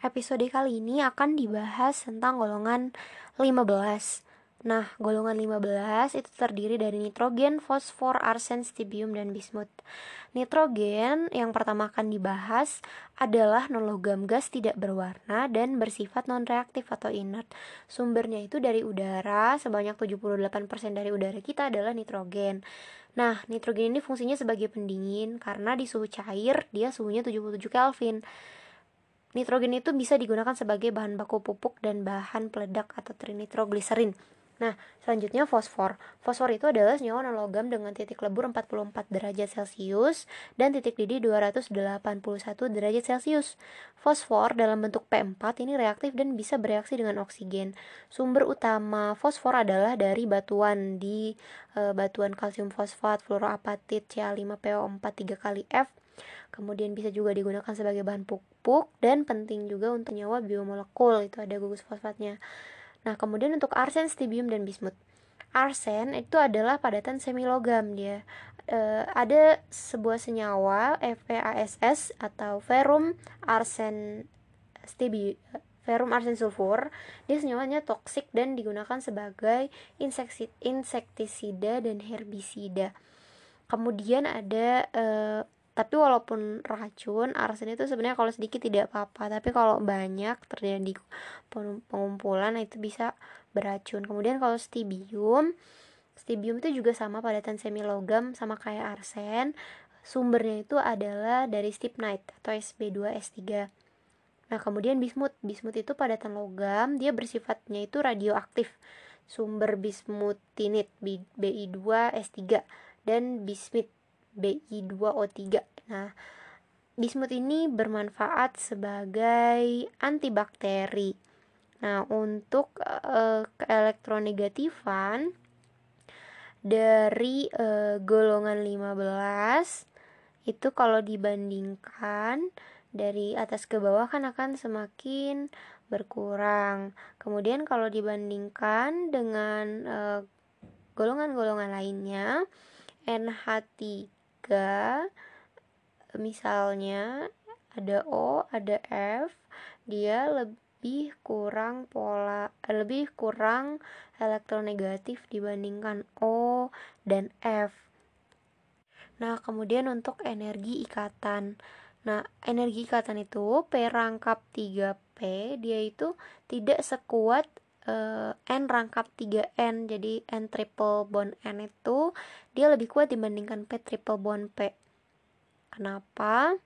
Episode kali ini akan dibahas tentang golongan 15. Nah, golongan 15 itu terdiri dari nitrogen, fosfor, arsen, stibium, dan bismut. Nitrogen yang pertama akan dibahas adalah non-logam gas tidak berwarna dan bersifat non-reaktif atau inert. Sumbernya itu dari udara, sebanyak 78% dari udara kita adalah nitrogen. Nah, nitrogen ini fungsinya sebagai pendingin karena di suhu cair dia suhunya 77 Kelvin. Nitrogen itu bisa digunakan sebagai bahan baku pupuk dan bahan peledak atau trinitrogliserin. Nah, selanjutnya fosfor. Fosfor itu adalah senyawa non logam dengan titik lebur 44 derajat Celcius dan titik didih 281 derajat Celcius. Fosfor dalam bentuk P4 ini reaktif dan bisa bereaksi dengan oksigen. Sumber utama fosfor adalah dari batuan di e, batuan kalsium fosfat, fluoroapatit, Ca5PO4 3 kali F. Kemudian bisa juga digunakan sebagai bahan pupuk dan penting juga untuk nyawa biomolekul itu ada gugus fosfatnya. Nah, kemudian untuk arsen, stibium, dan bismut. Arsen itu adalah padatan semilogam dia. E, ada sebuah senyawa FeASS atau ferrum arsen stibium ferrum arsen sulfur dia senyawanya toksik dan digunakan sebagai insektisida dan herbisida kemudian ada e, tapi walaupun racun arsen itu sebenarnya kalau sedikit tidak apa-apa. Tapi kalau banyak terjadi pengumpulan itu bisa beracun. Kemudian kalau stibium stibium itu juga sama padatan semi logam sama kayak arsen. Sumbernya itu adalah dari stibnite atau Sb2S3 nah kemudian bismut. Bismut itu padatan logam dia bersifatnya itu radioaktif. Sumber bismutinit Bi2S3 dan bismit Bi2O3 Nah, bismut ini bermanfaat sebagai antibakteri. Nah, untuk uh, keelektronegatifan dari uh, golongan 15 itu kalau dibandingkan dari atas ke bawah kan akan semakin berkurang. Kemudian kalau dibandingkan dengan golongan golongan-golongan lainnya NH3 misalnya ada O, ada F, dia lebih kurang pola lebih kurang elektronegatif dibandingkan O dan F. Nah, kemudian untuk energi ikatan. Nah, energi ikatan itu P rangkap 3P dia itu tidak sekuat uh, N rangkap 3N. Jadi N triple bond N itu dia lebih kuat dibandingkan P triple bond P. Kenapa?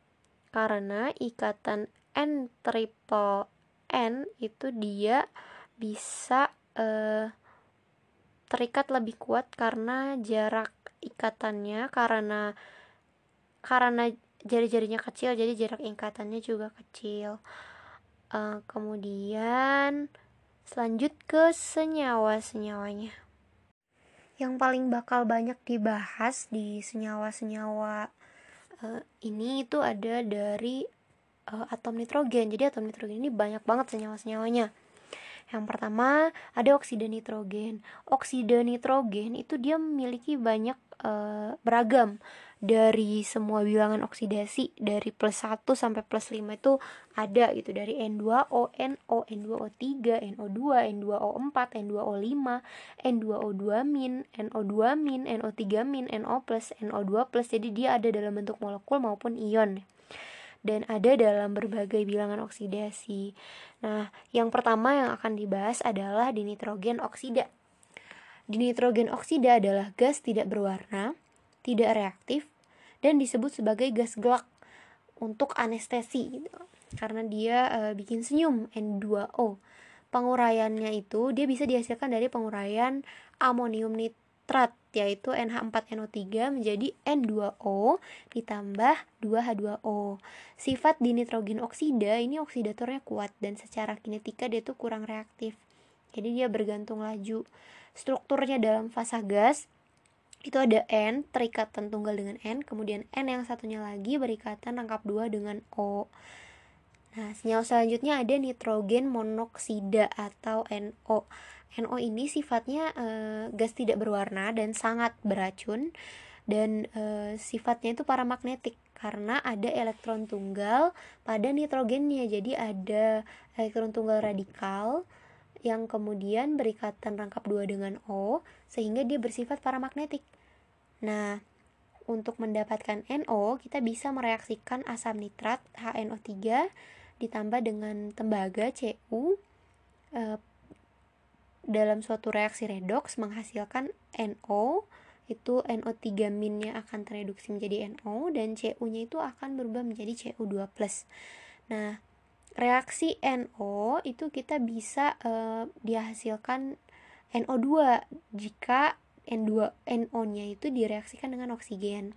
Karena ikatan N triple N itu dia bisa uh, terikat lebih kuat karena jarak ikatannya karena karena jari-jarinya kecil jadi jarak ikatannya juga kecil uh, kemudian selanjut ke senyawa-senyawanya yang paling bakal banyak dibahas di senyawa-senyawa uh, ini itu ada dari uh, atom nitrogen. Jadi atom nitrogen ini banyak banget senyawa-senyawanya. Yang pertama ada oksida nitrogen. Oksida nitrogen itu dia memiliki banyak uh, beragam dari semua bilangan oksidasi dari plus 1 sampai plus 5 itu ada gitu dari N2O, NO, N2O3, NO2, N2O4, N2O5, N2O2 min, NO2 min, NO3 min, NO plus, NO2 plus jadi dia ada dalam bentuk molekul maupun ion dan ada dalam berbagai bilangan oksidasi. Nah, yang pertama yang akan dibahas adalah dinitrogen oksida. Dinitrogen oksida adalah gas tidak berwarna, tidak reaktif, dan disebut sebagai gas gelak untuk anestesi gitu. Karena dia e, bikin senyum N2O. Penguraiannya itu dia bisa dihasilkan dari penguraian amonium nitrat yaitu NH4NO3 menjadi N2O ditambah 2H2O. Sifat dinitrogen oksida ini oksidatornya kuat dan secara kinetika dia tuh kurang reaktif. Jadi dia bergantung laju. Strukturnya dalam fasa gas itu ada N terikatan tunggal dengan N kemudian N yang satunya lagi berikatan rangkap dua dengan O. Nah senyawa selanjutnya ada nitrogen monoksida atau NO NO ini sifatnya e, gas tidak berwarna dan sangat beracun dan e, sifatnya itu paramagnetik karena ada elektron tunggal pada nitrogennya. Jadi ada elektron tunggal radikal yang kemudian berikatan rangkap dua dengan O sehingga dia bersifat paramagnetik nah untuk mendapatkan NO kita bisa mereaksikan asam nitrat HNO3 ditambah dengan tembaga Cu eh, dalam suatu reaksi redoks menghasilkan NO itu NO3 minnya akan tereduksi menjadi NO dan Cu-nya itu akan berubah menjadi Cu2+. Nah, reaksi NO itu kita bisa uh, dihasilkan NO2 jika N2 NO-nya itu direaksikan dengan oksigen.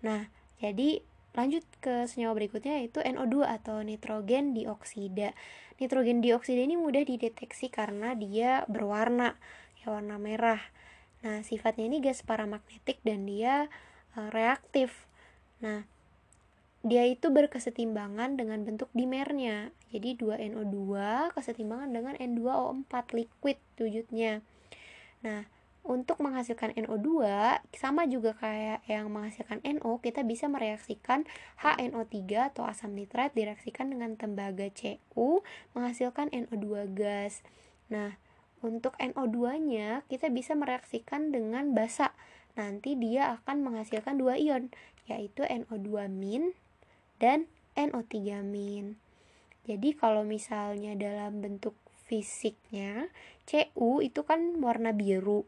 Nah, jadi lanjut ke senyawa berikutnya yaitu NO2 atau nitrogen dioksida. Nitrogen dioksida ini mudah dideteksi karena dia berwarna, ya warna merah. Nah, sifatnya ini gas paramagnetik dan dia e, reaktif. Nah, dia itu berkesetimbangan dengan bentuk dimernya. Jadi 2NO2 kesetimbangan dengan N2O4 liquid wujudnya. Nah, untuk menghasilkan NO2 sama juga kayak yang menghasilkan NO, kita bisa mereaksikan HNO3 atau asam nitrat direaksikan dengan tembaga Cu menghasilkan NO2 gas. Nah, untuk NO2-nya kita bisa mereaksikan dengan basa. Nanti dia akan menghasilkan dua ion, yaitu NO2- dan NO3-. Jadi kalau misalnya dalam bentuk fisiknya, Cu itu kan warna biru.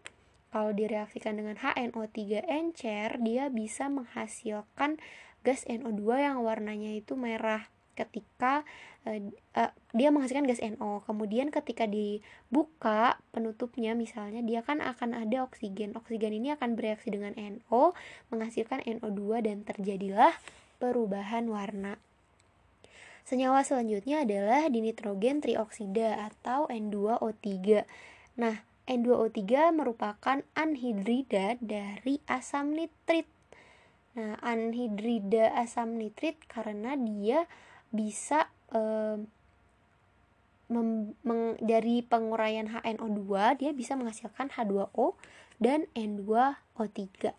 Kalau direaksikan dengan HNO3 encer, dia bisa menghasilkan gas NO2 yang warnanya itu merah ketika uh, uh, dia menghasilkan gas NO. Kemudian ketika dibuka penutupnya misalnya dia kan akan ada oksigen. Oksigen ini akan bereaksi dengan NO menghasilkan NO2 dan terjadilah perubahan warna. Senyawa selanjutnya adalah dinitrogen trioksida atau N2O3. Nah, N2O3 merupakan anhidrida dari asam nitrit. Nah, anhidrida asam nitrit karena dia bisa eh, mem, meng, dari penguraian HNO2 dia bisa menghasilkan H2O dan N2O3.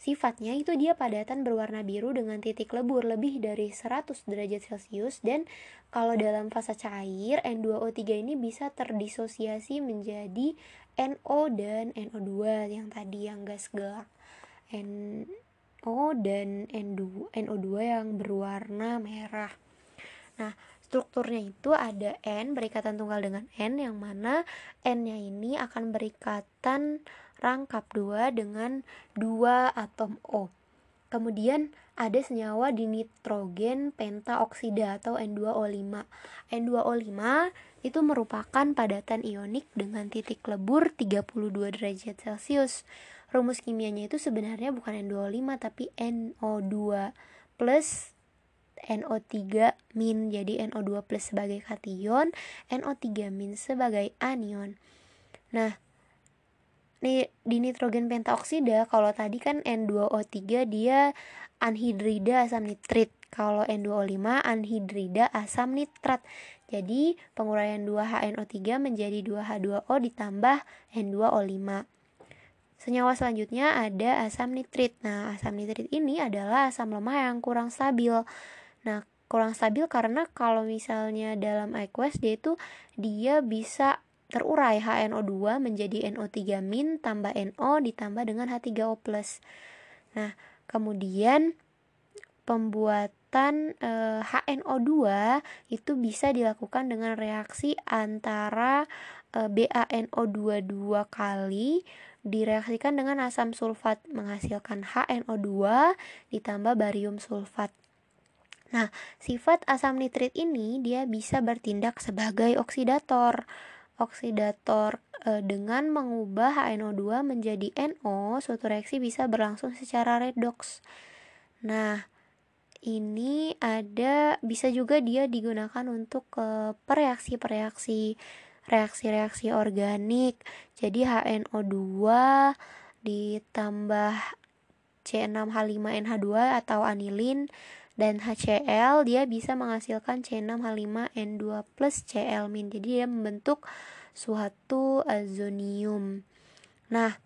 Sifatnya itu dia padatan berwarna biru dengan titik lebur lebih dari 100 derajat Celcius dan kalau dalam fase cair N2O3 ini bisa terdisosiasi menjadi NO dan NO2 yang tadi yang gas gelap. NO dan N2, NO2 yang berwarna merah. Nah, strukturnya itu ada N berikatan tunggal dengan N yang mana N-nya ini akan berikatan rangkap dua dengan dua atom O. Kemudian ada senyawa dinitrogen pentaoksida atau N2O5. N2O5 itu merupakan padatan ionik dengan titik lebur 32 derajat Celcius. Rumus kimianya itu sebenarnya bukan N2O5 tapi NO2 plus NO3 min jadi NO2 plus sebagai kation, NO3 min sebagai anion. Nah, di, nitrogen pentaoksida kalau tadi kan N2O3 dia anhidrida asam nitrit. Kalau N2O5 anhidrida asam nitrat. Jadi penguraian 2HNO3 menjadi 2H2O ditambah N2O5. Senyawa selanjutnya ada asam nitrit. Nah, asam nitrit ini adalah asam lemah yang kurang stabil. Nah, kurang stabil karena kalau misalnya dalam aqueous dia itu dia bisa terurai HNO2 menjadi NO3- tambah NO ditambah dengan H3O+. Nah, kemudian pembuatan e, eh, HNO2 itu bisa dilakukan dengan reaksi antara e, BaNO2 dua kali direaksikan dengan asam sulfat menghasilkan HNO2 ditambah barium sulfat. Nah, sifat asam nitrit ini dia bisa bertindak sebagai oksidator. Oksidator e, dengan mengubah HNO2 menjadi NO, suatu reaksi bisa berlangsung secara redox. Nah, ini ada bisa juga dia digunakan untuk e, pereaksi-pereaksi reaksi-reaksi organik. Jadi HNO2 ditambah C6H5NH2 atau anilin dan HCl dia bisa menghasilkan C6H5N2 plus Cl min jadi dia membentuk suatu azonium nah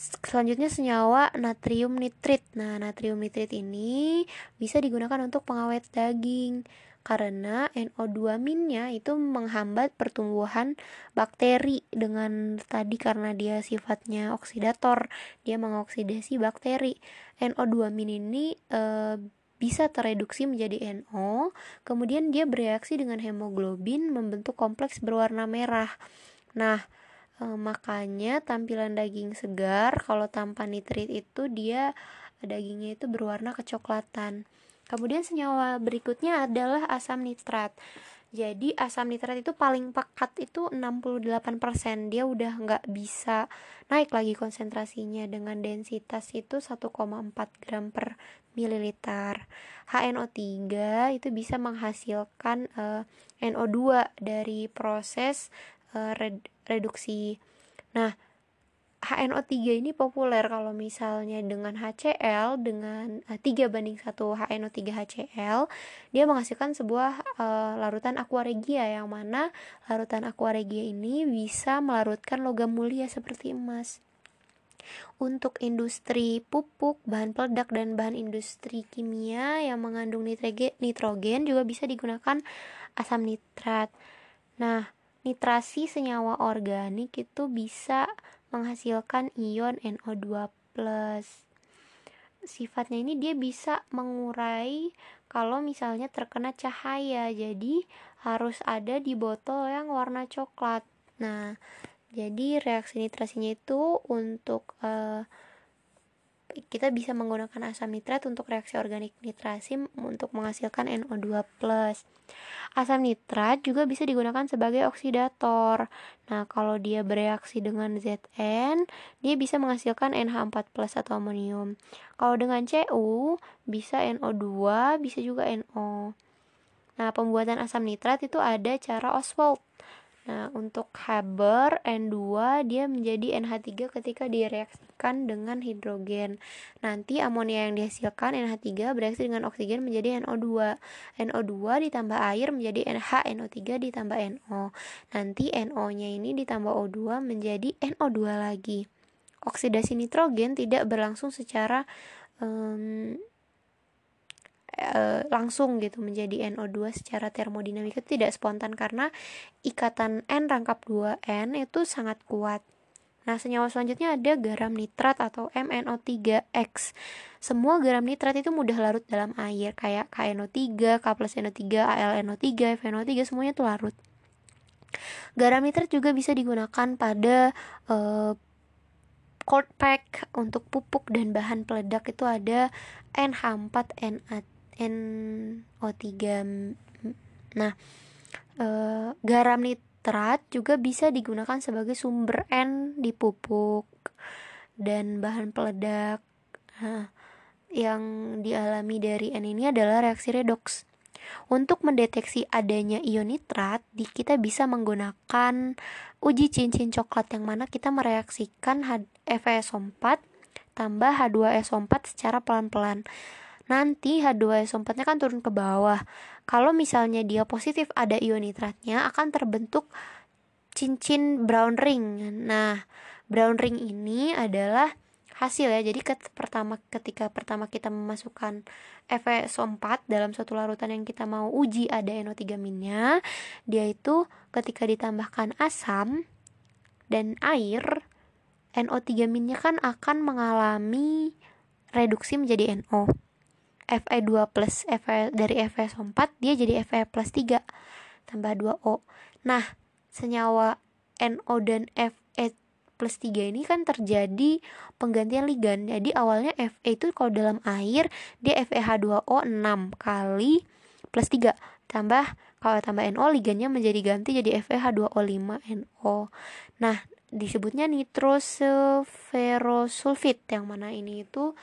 Selanjutnya senyawa natrium nitrit. Nah, natrium nitrit ini bisa digunakan untuk pengawet daging karena NO2 minnya itu menghambat pertumbuhan bakteri dengan tadi karena dia sifatnya oksidator, dia mengoksidasi bakteri. NO2 min ini e, bisa tereduksi menjadi NO, kemudian dia bereaksi dengan hemoglobin membentuk kompleks berwarna merah. Nah, e, makanya tampilan daging segar kalau tanpa nitrit itu dia dagingnya itu berwarna kecoklatan kemudian senyawa berikutnya adalah asam nitrat jadi asam nitrat itu paling pekat itu 68% dia udah nggak bisa naik lagi konsentrasinya dengan densitas itu 1,4 gram per mililiter. HNO3 itu bisa menghasilkan uh, eh, NO2 dari proses uh, reduksi. Nah HNO3 ini populer kalau misalnya dengan HCl dengan uh, eh, 3 banding 1 HNO3 HCl dia menghasilkan sebuah uh, larutan aqua regia yang mana larutan aqua regia ini bisa melarutkan logam mulia seperti emas untuk industri pupuk, bahan peledak dan bahan industri kimia yang mengandung nitrogen juga bisa digunakan asam nitrat. Nah, nitrasi senyawa organik itu bisa menghasilkan ion NO2+. Sifatnya ini dia bisa mengurai kalau misalnya terkena cahaya. Jadi harus ada di botol yang warna coklat. Nah, jadi reaksi nitrasinya itu untuk uh, kita bisa menggunakan asam nitrat untuk reaksi organik nitrasi untuk menghasilkan NO2+. Asam nitrat juga bisa digunakan sebagai oksidator. Nah, kalau dia bereaksi dengan Zn, dia bisa menghasilkan NH4+ atau amonium. Kalau dengan Cu, bisa NO2, bisa juga NO. Nah, pembuatan asam nitrat itu ada cara Oswald. Nah, untuk Haber N2 dia menjadi NH3 ketika direaksikan dengan hidrogen. Nanti amonia yang dihasilkan NH3 bereaksi dengan oksigen menjadi NO2. NO2 ditambah air menjadi NH NO3 ditambah NO. Nanti NO-nya ini ditambah O2 menjadi NO2 lagi. Oksidasi nitrogen tidak berlangsung secara um, e, langsung gitu menjadi NO2 secara termodinamika tidak spontan karena ikatan N rangkap 2N itu sangat kuat. Nah, senyawa selanjutnya ada garam nitrat atau MnO3X. Semua garam nitrat itu mudah larut dalam air, kayak KNO3, K plus NO3, AlNO3, FNO3, semuanya itu larut. Garam nitrat juga bisa digunakan pada uh, cold pack untuk pupuk dan bahan peledak itu ada NH4NA NO3 nah e, garam nitrat juga bisa digunakan sebagai sumber N di pupuk dan bahan peledak nah, yang dialami dari N ini adalah reaksi redoks. Untuk mendeteksi adanya ion nitrat, kita bisa menggunakan uji cincin coklat yang mana kita mereaksikan FeSO4 tambah H2SO4 secara pelan-pelan nanti H2SO4 nya kan turun ke bawah. Kalau misalnya dia positif ada ion nitratnya akan terbentuk cincin brown ring. Nah brown ring ini adalah hasil ya. Jadi ket, pertama ketika pertama kita memasukkan FeSO4 dalam suatu larutan yang kita mau uji ada NO3 minnya dia itu ketika ditambahkan asam dan air NO3 minnya kan akan mengalami reduksi menjadi NO Fe2 plus Fe dari Fe4 dia jadi Fe plus 3 tambah 2O nah senyawa NO dan Fe plus 3 ini kan terjadi penggantian ligan jadi awalnya Fe itu kalau dalam air dia FeH2O 6 kali plus 3 tambah kalau tambah NO ligannya menjadi ganti jadi FeH2O5 NO nah disebutnya nitrosulfit yang mana ini itu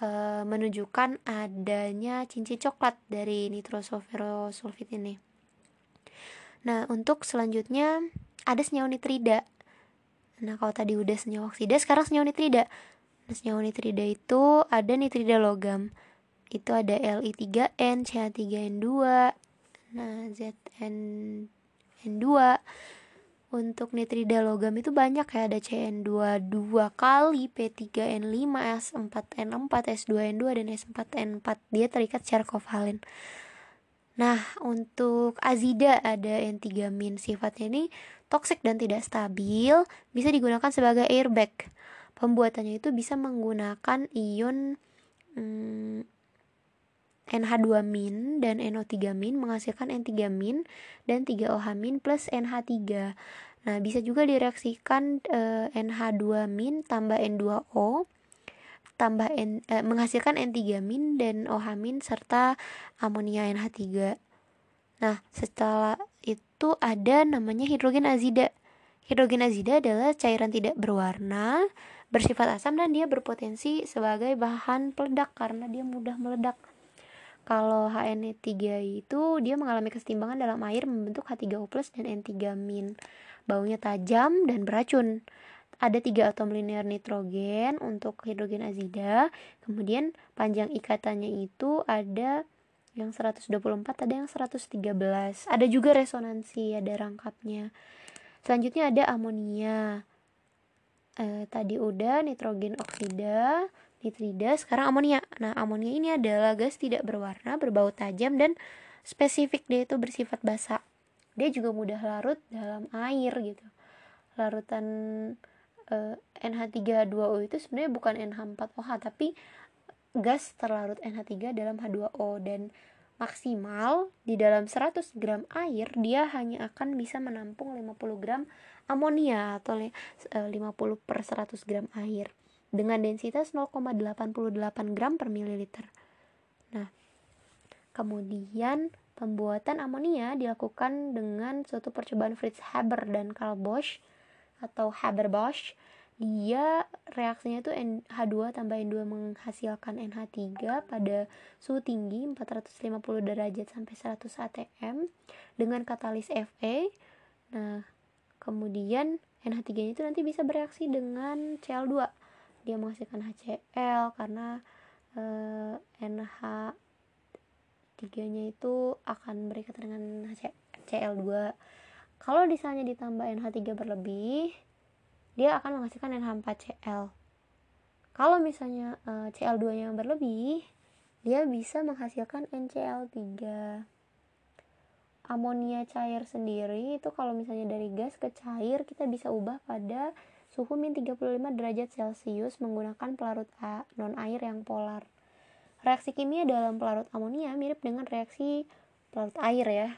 e, menunjukkan adanya cincin coklat dari nitrosoferosulfit ini. Nah, untuk selanjutnya ada senyawa nitrida. Nah, kalau tadi udah senyawa oksida, sekarang senyawa nitrida. Nah, senyawa nitrida itu ada nitrida logam. Itu ada Li3N, CH3N2, nah ZN N2. Untuk nitrida logam itu banyak ya ada CN22 kali P3N5 S4N4 S2N2 dan S4N4 dia terikat secara kovalen Nah, untuk azida ada N3 min. Sifatnya ini toksik dan tidak stabil, bisa digunakan sebagai airbag. Pembuatannya itu bisa menggunakan ion hmm, NH2 min dan NO3 min menghasilkan N3 min dan 3OH min plus NH3. Nah, bisa juga direaksikan eh, NH2 min tambah N2O tambah N, eh, menghasilkan N3 min dan OH serta amonia NH3. Nah, setelah itu ada namanya hidrogen azida. Hidrogen azida adalah cairan tidak berwarna, bersifat asam dan dia berpotensi sebagai bahan peledak karena dia mudah meledak. Kalau HN3 itu dia mengalami kesetimbangan dalam air membentuk H3O+ dan N3-. Baunya tajam dan beracun. Ada tiga atom linear nitrogen untuk hidrogen azida. Kemudian panjang ikatannya itu ada yang 124 ada yang 113 ada juga resonansi ada rangkapnya. Selanjutnya ada amonia. Eh, tadi udah nitrogen oksida nitrida sekarang amonia. Nah amonia ini adalah gas tidak berwarna berbau tajam dan spesifik. Dia itu bersifat basa dia juga mudah larut dalam air gitu. Larutan eh, NH3H2O itu sebenarnya bukan NH4OH tapi gas terlarut NH3 dalam H2O dan maksimal di dalam 100 gram air dia hanya akan bisa menampung 50 gram amonia atau 50 eh, per 100 gram air dengan densitas 0,88 gram per mililiter. Nah, kemudian pembuatan amonia dilakukan dengan suatu percobaan Fritz Haber dan Karl Bosch atau Haber-Bosch dia reaksinya itu H2 tambah N2 menghasilkan NH3 pada suhu tinggi 450 derajat sampai 100 atm dengan katalis Fe. Nah, kemudian NH3 itu nanti bisa bereaksi dengan Cl2. Dia menghasilkan HCl karena eh, NH3-nya itu akan berikatan dengan Cl2 kalau misalnya ditambah NH3 berlebih, dia akan menghasilkan NH4Cl. Kalau misalnya e, eh, Cl2 yang berlebih, dia bisa menghasilkan NCl3. Amonia cair sendiri itu kalau misalnya dari gas ke cair kita bisa ubah pada suhu min 35 derajat Celcius menggunakan pelarut A, non air yang polar. Reaksi kimia dalam pelarut amonia mirip dengan reaksi pelarut air ya.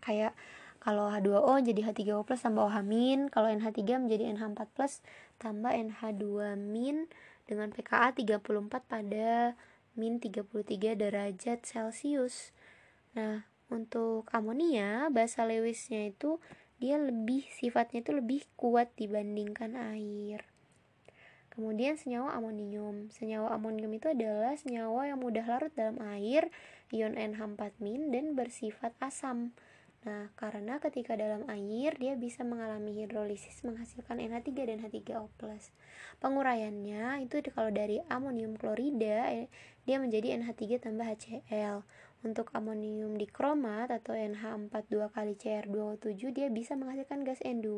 Kayak kalau H2O jadi H3O plus tambah OH min kalau NH3 menjadi NH4 plus tambah NH2 min dengan pKa 34 pada min 33 derajat Celcius nah untuk amonia basa Lewisnya itu dia lebih sifatnya itu lebih kuat dibandingkan air Kemudian senyawa amonium. Senyawa amonium itu adalah senyawa yang mudah larut dalam air, ion NH4- dan bersifat asam. Nah, karena ketika dalam air dia bisa mengalami hidrolisis menghasilkan NH3 dan H3O+. Penguraiannya itu kalau dari amonium klorida eh, dia menjadi NH3 tambah HCl. Untuk amonium dikromat atau NH42 kali Cr2O7 dia bisa menghasilkan gas N2.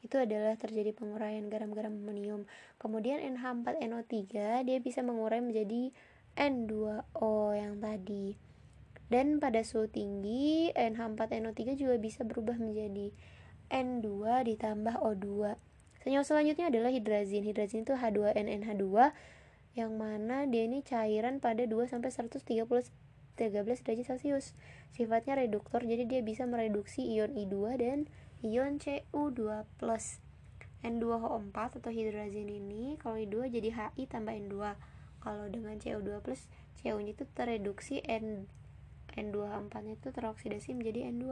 Itu adalah terjadi penguraian garam-garam amonium. Kemudian NH4NO3 dia bisa mengurai menjadi N2O yang tadi dan pada suhu tinggi NH4NO3 juga bisa berubah menjadi N2 ditambah O2 senyawa selanjutnya adalah hidrazin hidrazin itu H2NNH2 yang mana dia ini cairan pada 2 sampai 130 13 derajat Celcius. Sifatnya reduktor, jadi dia bisa mereduksi ion I2 dan ion Cu2+. N2O4 atau hidrazin ini kalau I2 jadi Hi tambah N2. Kalau dengan Cu2+, Cu-nya itu tereduksi N N2H4 itu teroksidasi menjadi N2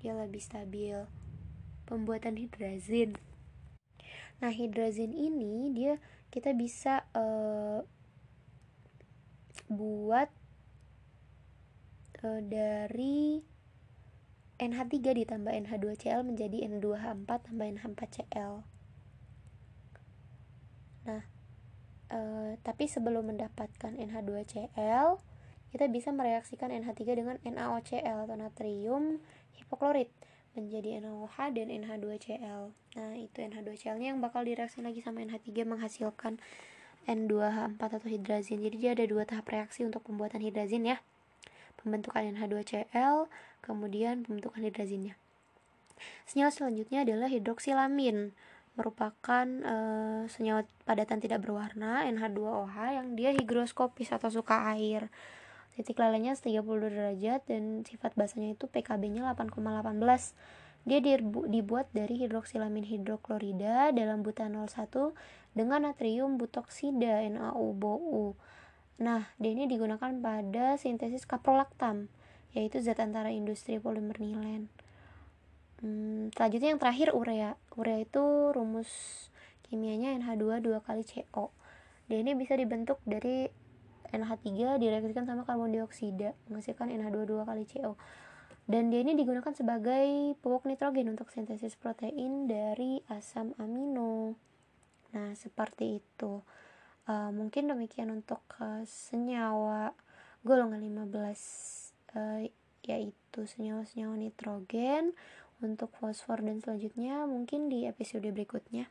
dia lebih stabil pembuatan hidrazin nah hidrazin ini dia kita bisa uh, buat uh, dari NH3 ditambah NH2Cl menjadi N2H4 tambah NH4Cl nah uh, tapi sebelum mendapatkan NH2Cl kita bisa mereaksikan NH3 dengan NaOCl atau natrium hipoklorit. menjadi NaOH dan NH2Cl. Nah, itu NH2Cl-nya yang bakal direaksi lagi sama NH3 menghasilkan N2H4 atau hidrazin. Jadi dia ada dua tahap reaksi untuk pembuatan hidrazin ya. Pembentukan NH2Cl, kemudian pembentukan hidrazinnya. Senyawa selanjutnya adalah hidroksilamin merupakan e, senyawa padatan tidak berwarna NH2OH yang dia higroskopis atau suka air. Titik lelehnya 32 derajat dan sifat basanya itu PKB-nya 8,18. Dia dibuat dari hidroksilamin hidroklorida dalam butanol 1 dengan natrium butoksida NaOBO. Nah, dia ini digunakan pada sintesis kaprolaktam, yaitu zat antara industri polimer nilen. Hmm, selanjutnya yang terakhir urea. Urea itu rumus kimianya NH2 2 kali CO. Dia ini bisa dibentuk dari NH3 direaksikan sama karbon dioksida menghasilkan NH2 2 kali CO dan dia ini digunakan sebagai pupuk nitrogen untuk sintesis protein dari asam amino nah seperti itu uh, mungkin demikian untuk uh, senyawa golongan 15 uh, yaitu senyawa-senyawa nitrogen untuk fosfor dan selanjutnya mungkin di episode berikutnya